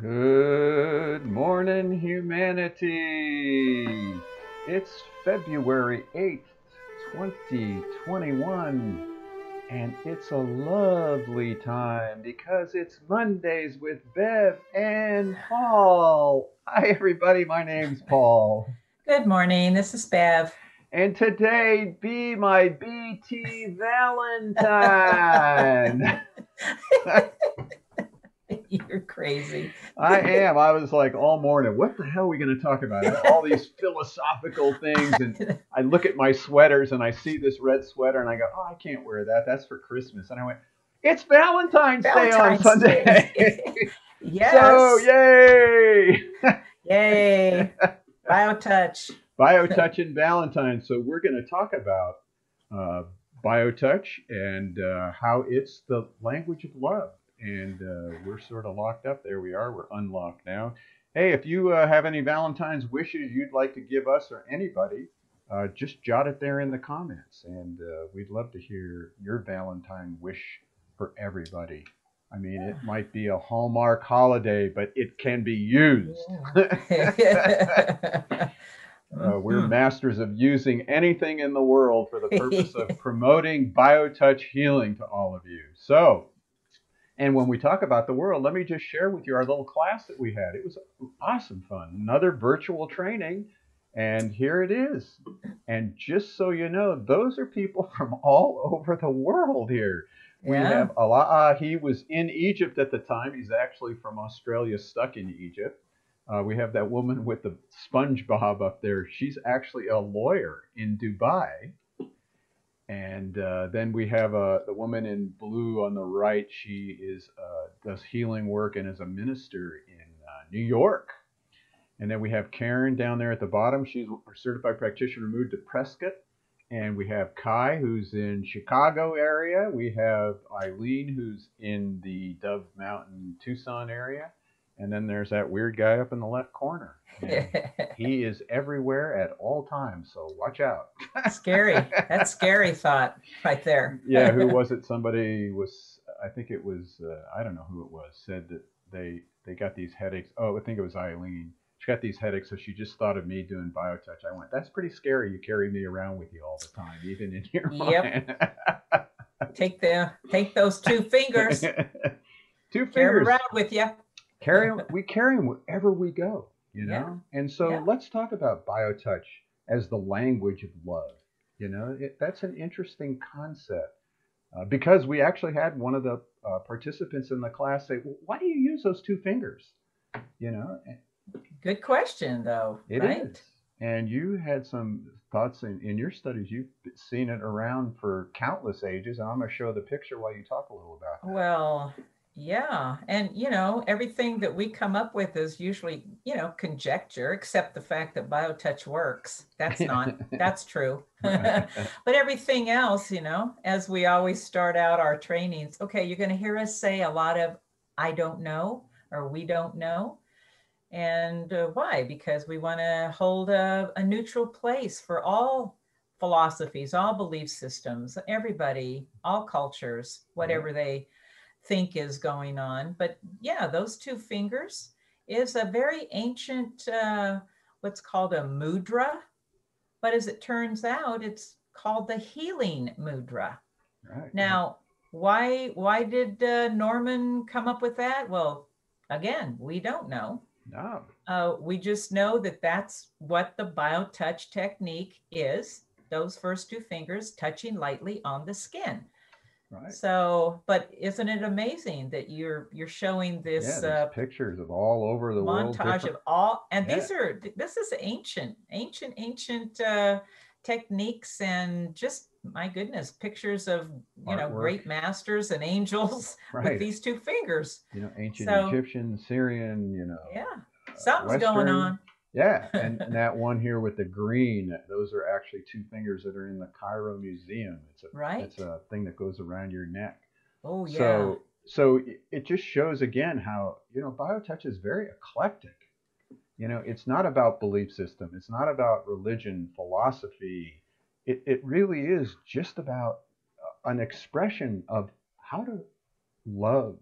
Good morning, humanity. It's February 8th, 2021, and it's a lovely time because it's Mondays with Bev and Paul. Hi, everybody. My name's Paul. Good morning. This is Bev. And today, be my BT Valentine. You're crazy. I am. I was like all morning, what the hell are we going to talk about? All these philosophical things. And I look at my sweaters and I see this red sweater and I go, oh, I can't wear that. That's for Christmas. And I went, it's Valentine's, Valentine's Day on Sunday. Day. yes. So, yay! Yay. BioTouch. BioTouch and Valentine. So, we're going to talk about uh, BioTouch and uh, how it's the language of love and uh, we're sort of locked up. There we are. We're unlocked now. Hey, if you uh, have any Valentine's wishes you'd like to give us or anybody, uh, just jot it there in the comments, and uh, we'd love to hear your Valentine wish for everybody. I mean, it might be a Hallmark holiday, but it can be used. Uh, we're mm-hmm. masters of using anything in the world for the purpose of promoting BioTouch healing to all of you. So, and when we talk about the world, let me just share with you our little class that we had. It was awesome fun. Another virtual training, and here it is. And just so you know, those are people from all over the world here. We yeah. have Allah. He was in Egypt at the time. He's actually from Australia, stuck in Egypt. Uh, we have that woman with the SpongeBob up there. She's actually a lawyer in Dubai. And uh, then we have uh, the woman in blue on the right. She is uh, does healing work and is a minister in uh, New York. And then we have Karen down there at the bottom. She's a certified practitioner moved to Prescott. And we have Kai, who's in Chicago area. We have Eileen, who's in the Dove Mountain, Tucson area. And then there's that weird guy up in the left corner. he is everywhere at all times, so watch out. scary. That's scary thought right there. yeah, who was it? Somebody was, I think it was, uh, I don't know who it was, said that they they got these headaches. Oh, I think it was Eileen. She got these headaches, so she just thought of me doing biotouch. I went, that's pretty scary. You carry me around with you all the time, even in your yep. take the take those two fingers. two fingers. Carry around with you carry them, we carry them wherever we go, you know? Yeah. And so yeah. let's talk about biotouch as the language of love. You know, it, that's an interesting concept uh, because we actually had one of the uh, participants in the class say, well, why do you use those two fingers? You know? Good question, though. It right? is. And you had some thoughts in, in your studies. You've seen it around for countless ages. And I'm going to show the picture while you talk a little about it. Well, yeah. And, you know, everything that we come up with is usually, you know, conjecture, except the fact that BioTouch works. That's not, that's true. but everything else, you know, as we always start out our trainings, okay, you're going to hear us say a lot of, I don't know, or we don't know. And uh, why? Because we want to hold a, a neutral place for all philosophies, all belief systems, everybody, all cultures, whatever they think is going on. But yeah, those two fingers is a very ancient, uh, what's called a mudra. But as it turns out, it's called the healing mudra. Right. Now, why why did uh, Norman come up with that? Well, again, we don't know. No. Uh, we just know that that's what the BioTouch technique is. Those first two fingers touching lightly on the skin. Right. So, but isn't it amazing that you're you're showing this yeah, uh, pictures of all over the world? montage world, of all, and yeah. these are this is ancient, ancient, ancient uh, techniques, and just my goodness, pictures of you Artwork. know great masters and angels right. with these two fingers. You know, ancient so, Egyptian, Syrian, you know. Yeah, something's Western, going on. Yeah, and, and, that one here with the green, those are actually two fingers that are in the Cairo Museum. It's a right. It's a thing that goes around your neck. Oh yeah. So so it just shows again how you know biotouch is very eclectic. You know, it's not about belief system. It's not about religion, philosophy. It it really is just about uh, an expression of how to love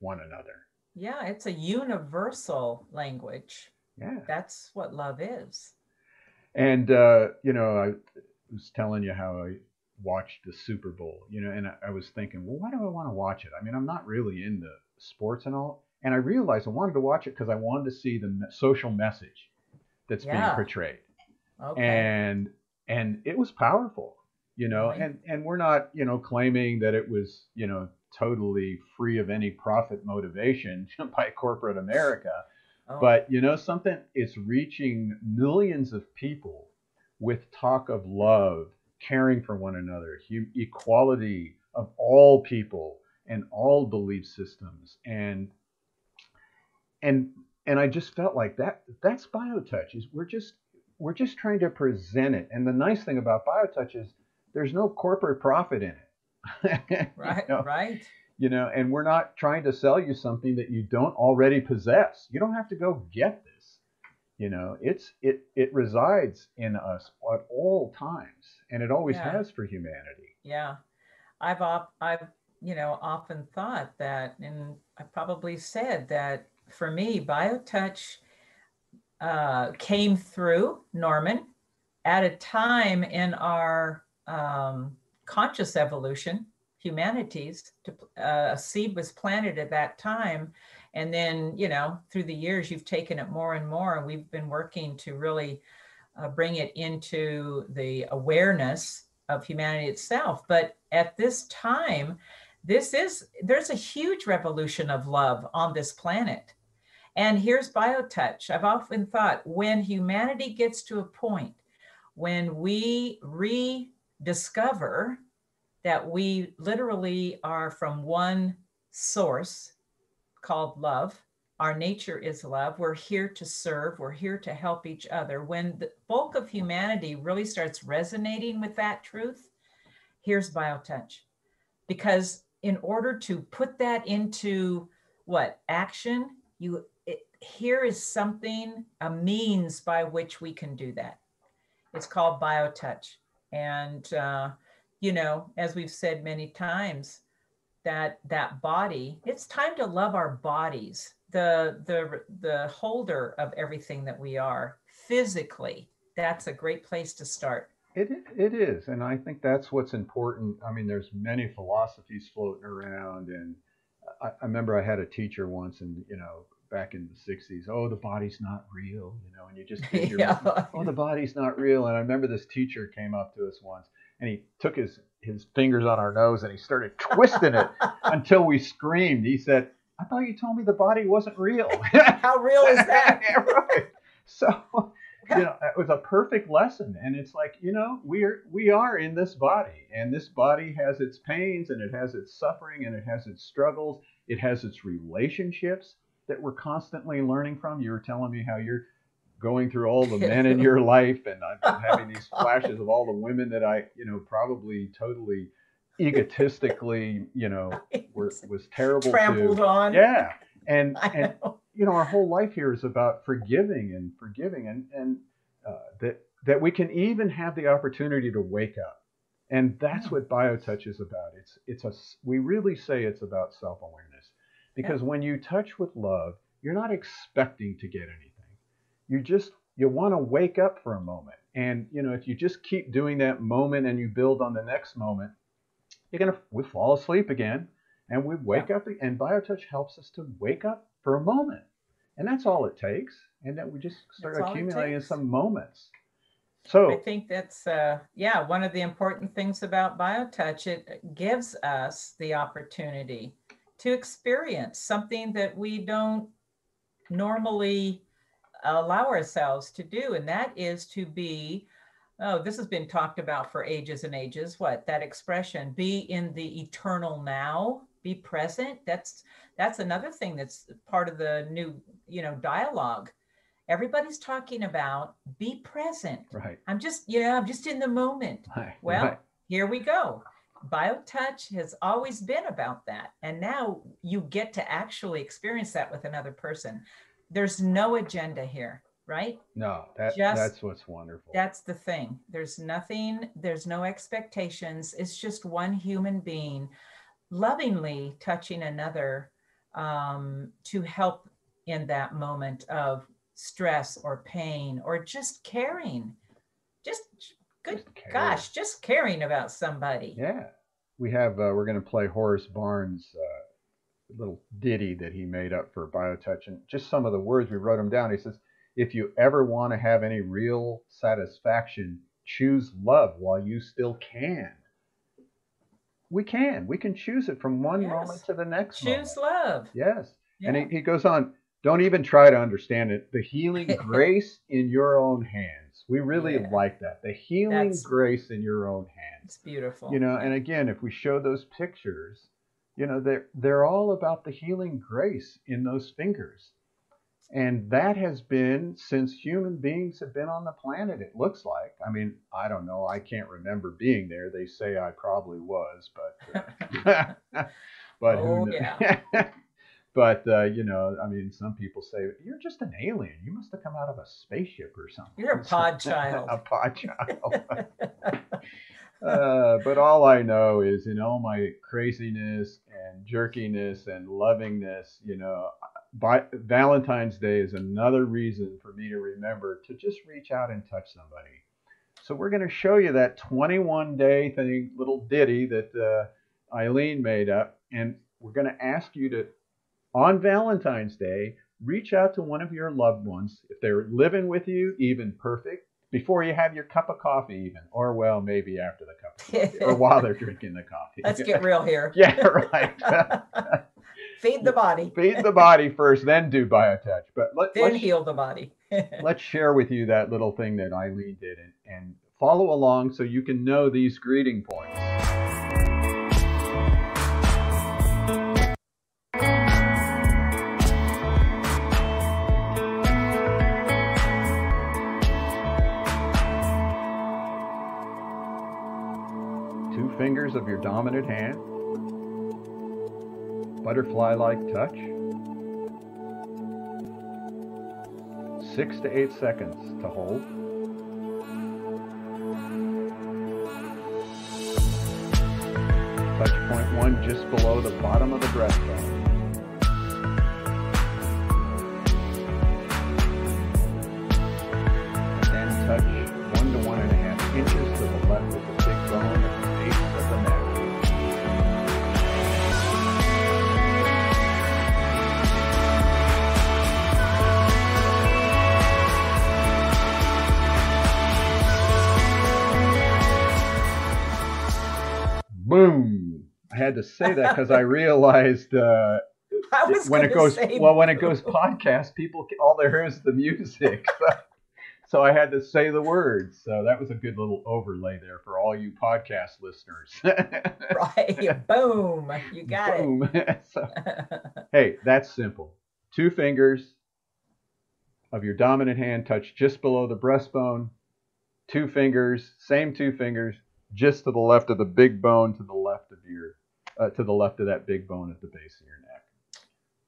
one another Yeah, it's a universal language. Yeah. That's what love is. And, uh, you know, I was telling you how I watched the Super Bowl, you know, and I, I was thinking, well, why do I want to watch it? I mean, I'm not really into sports and all. And I realized I wanted to watch it because I wanted to see the social message that's being portrayed. Okay. and and it was powerful you know Right. and and we're not you know claiming that it was you know totally free of any profit motivation by corporate america Oh, but you know something? It's reaching millions of people with talk of love caring for one another equality of all people and all belief systems. And and and i just felt like that that's biotouch is we're just we're just trying to present it. And the nice thing about biotouch is there's no corporate profit in it. Right, you know? right. You know and we're not trying to sell you something that you don't already possess you don't have to go get this you know it's it it resides in us at all times and it always Yeah. has for humanity Yeah. I've op- I've you know often thought that and I probably said that for me BioTouch uh, came through Norman at a time in our um, conscious evolution, humanities. To, uh, a seed was planted at that time, and then you know through the years you've taken it more and more, and we've been working to really uh, bring it into the awareness of humanity itself. But at this time, this is there's a huge revolution of love on this planet. And here's BioTouch. I've often thought when humanity gets to a point when we rediscover that we literally are from one source called love, our nature is love. We're here to serve, we're here to help each other. When the bulk of humanity really starts resonating with that truth, here's BioTouch. Because in order to put that into what action, you it, here is something, a means by which we can do that. It's called BioTouch. And, uh, you know, as we've said many times, that that body, it's time to love our bodies, the the the holder of everything that we are physically. That's a great place to start. It it is, and I think that's what's important. I mean, there's many philosophies floating around, and I, I remember I had a teacher once, and you know, back in the '60s, oh, the body's not real, you know, and you just yeah. oh, the body's not real. And I remember this teacher came up to us once, and he took his his fingers on our nose and he started twisting it until we screamed. He said, "I thought you told me the body wasn't real." How real is that? yeah, right. So you know it was a perfect lesson and it's like you know we're we are in this body and this body has its pains and it has its suffering and it has its struggles it has its relationships that we're constantly learning from you were telling me how you're going through all the men in your life and been having these flashes of all the women that i you know probably totally egotistically you know were, was terrible Trampled to on. yeah and and you know our whole life here is about forgiving and forgiving and and uh, that that we can even have the opportunity to wake up. And that's Yeah. what biotouch is about. It's it's a, we really say it's about self-awareness because when you touch with love you're not expecting to get anything you just you want to wake up for a moment. And you know if you just keep doing that moment and you build on the next moment you're gonna we fall asleep again and we wake up and biotouch helps us to wake up for a moment. And that's all it takes and then we just start That's accumulating some moments. So I think that's uh yeah, one of the important things about BioTouch, it gives us the opportunity to experience something that we don't normally allow ourselves to do, and that is to be oh, this has been talked about for ages and ages. What that expression, be in the eternal now, be present. That's that's another thing that's part of the new, you know, dialogue. Everybody's talking about be present. right I'm just, you know, I'm just in the moment. right Well, right. here we go. BioTouch has always been about that. And now you get to actually experience that with another person. There's no agenda here, right? no that just- that's what's wonderful That's the thing. There's nothing, there's no expectations. It's just one human being lovingly touching another um, to help in that moment of stress or pain or just caring. Just good just gosh, just caring about somebody. Yeah. We have, uh, we're going to play Horace Barnes' uh, little ditty that he made up for BioTouch. And just some of the words, we wrote them down. He says, if you ever want to have any real satisfaction, choose love while you still can. We can. We can choose it from one yes. moment to the next. Choose moment. love. Yes. Yeah. And he, he goes on, don't even try to understand it. The healing grace in your own hands. We really yeah. like that. The healing That's, grace in your own hands. It's beautiful. You know, and again, if we show those pictures, you know, they're they're all about the healing grace in those fingers. And that has been since human beings have been on the planet, it looks like. I mean, I don't know. I can't remember being there. They say I probably was, but. Uh, but oh, yeah. but, uh, you know, I mean, some people say, you're just an alien. You must have come out of a spaceship or something. You're a pod child. a pod child. Uh, but all I know is in all my craziness and jerkiness and lovingness, you know, by, Valentine's Day is another reason for me to remember to just reach out and touch somebody. So we're going to show you that 21 day thing, little ditty that uh, Eileen made up, and we're going to ask you to, on Valentine's Day, reach out to one of your loved ones if they're living with you, even perfect, before you have your cup of coffee, even, or well, maybe after the cup of coffee, or while they're drinking the coffee. Let's get real here. yeah, right. Feed the body. Feed the body first, then do biotouch. But let, then let's, heal the body. let's share with you that little thing that Eileen did and, and follow along so you can know these greeting points. Fingers of your dominant hand butterfly-like touch. Six to eight seconds to hold. Touch point one just below the bottom of the breastbone. Had to say that because I realized uh, I when it goes well when it goes podcast, people all they hear is the music. So, so I had to say the words. So that was a good little overlay there for all you podcast listeners. right. Boom. You got Boom. it. so, hey, that's simple. Two fingers of your dominant hand touch just below the breastbone. Two fingers, same two fingers, just to the left of the big bone, to the left of your, uh, to the left of that big bone at the base of your neck.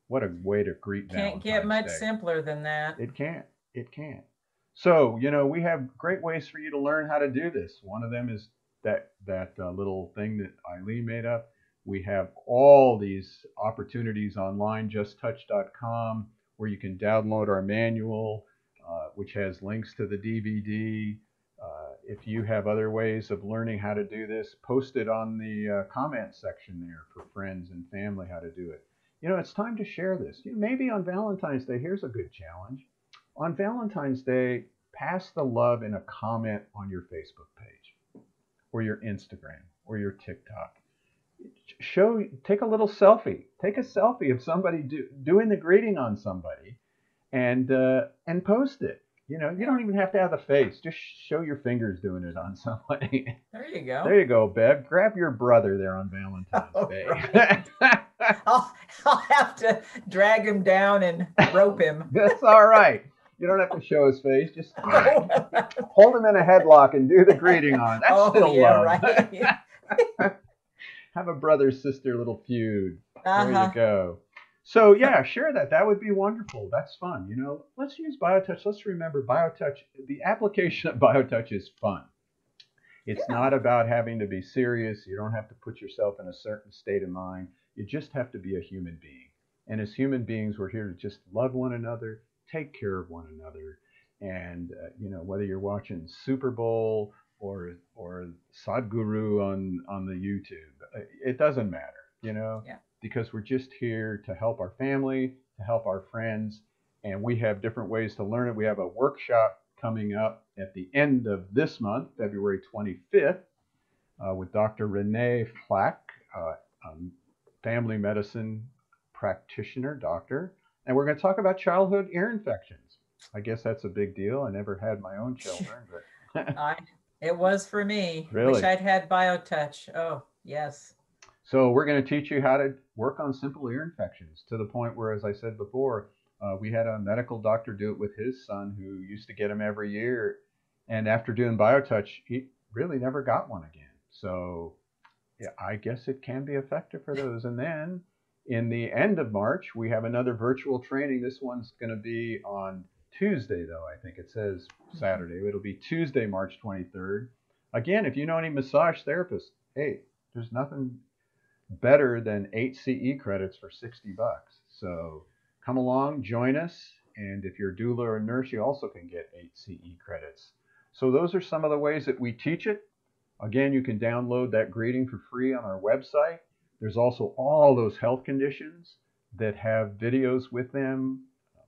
What a way to greet Can't Valentine's get much Day. simpler than that. It can't. It can't. So you know we have great ways for you to learn how to do this. One of them is that that uh, little thing that Eileen made up. We have all these opportunities online, justtouch.com, where you can download our manual, uh, which has links to the DVD, if you have other ways of learning how to do this, post it on the uh, comment section there for friends and family how to do it. You know, it's time to share this. You know, maybe on Valentine's Day, here's a good challenge. On Valentine's Day, pass the love in a comment on your Facebook page or your Instagram or your TikTok. Show, take a little selfie. Take a selfie of somebody do, doing the greeting on somebody, and uh, and post it you know, you don't even have to have the face. Just show your fingers doing it on somebody. There you go. There you go, Bev. Grab your brother there on Valentine's oh, Day. Right. I'll, I'll have to drag him down and rope him. That's all right. You don't have to show his face. Just hold him in a headlock and do the greeting on. That's oh, still yeah, love. Right. have a brother sister little feud. Uh-huh. There you uh-huh. go. So yeah, share that. That would be wonderful. That's fun. You know, let's use BioTouch. Let's remember BioTouch. The application of BioTouch is fun. It's yeah. not about having to be serious. You don't have to put yourself in a certain state of mind. You just have to be a human being. And as human beings, we're here to just love one another, take care of one another. And, uh, you know, whether you're watching Super Bowl or, or Sadhguru on, on the YouTube, uh, it doesn't matter, you know, yeah. Because we're just here to help our family, to help our friends. And we have different ways to learn it. We have a workshop coming up at the end of this month, February 25th, uh, with Dr. Renee Flack, uh, um, family medicine practitioner, doctor. And we're going to talk about childhood ear infections. I guess that's a big deal. I never had my own children, but I, it was for me. Really? Wish I'd had BioTouch. Oh, yes. So we're going to teach you how to work on simple ear infections to the point where, as I said before, uh, we had a medical doctor do it with his son who used to get him every year. And after doing BioTouch, he really never got one again. So yeah, I guess it can be effective for those. And then in the end of March, we have another virtual training. This one's going to be on Tuesday, though. I think it says Saturday. It'll be Tuesday, March 23rd. Again, if you know any massage therapists, hey, there's nothing better than eight CE credits for 60 bucks. So come along, join us. And if you're a doula or a nurse, you also can get eight CE credits. So those are some of the ways that we teach it. Again, you can download that greeting for free on our website. There's also all those health conditions that have videos with them.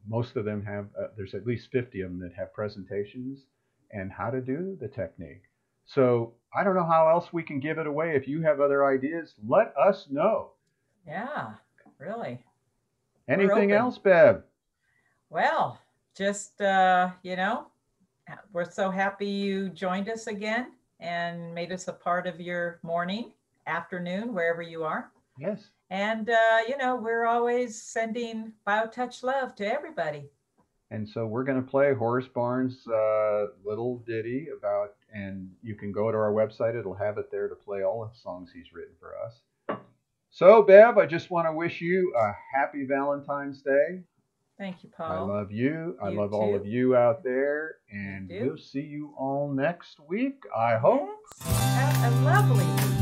Most of them have, uh, there's at least 50 of them that have presentations and how to do the technique. So I don't know how else we can give it away. If you have other ideas, let us know. Yeah, really. Anything else, Bev? Well, just, uh, you know, we're so happy you joined us again and made us a part of your morning, afternoon, wherever you are. Yes. And, uh, you know, we're always sending BioTouch love to everybody. And so we're going to play Horace Barnes' uh, little ditty about, and you can go to our website. It'll have it there to play all the songs he's written for us. So, Bev, I just want to wish you a happy Valentine's Day. Thank you, Paul. I love you. you I love too. all of you out there. And we'll see you all next week, I hope. Yes. Have a lovely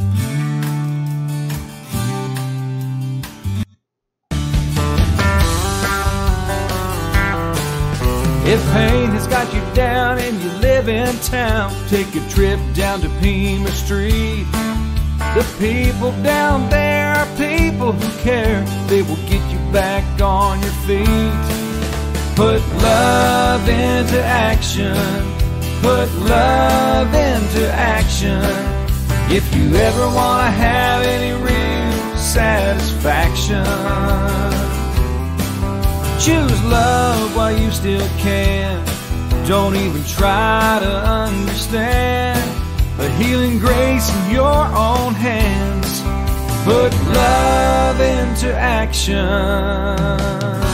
pain has got you down and you live in town, take a trip down to Pima Street. The people down there are people who care. They will get you back on your feet. Put love into action. Put love into action. If you ever want to have any real satisfaction. Choose love while you still can. Don't even try to understand. A healing grace in your own hands. Put love into action.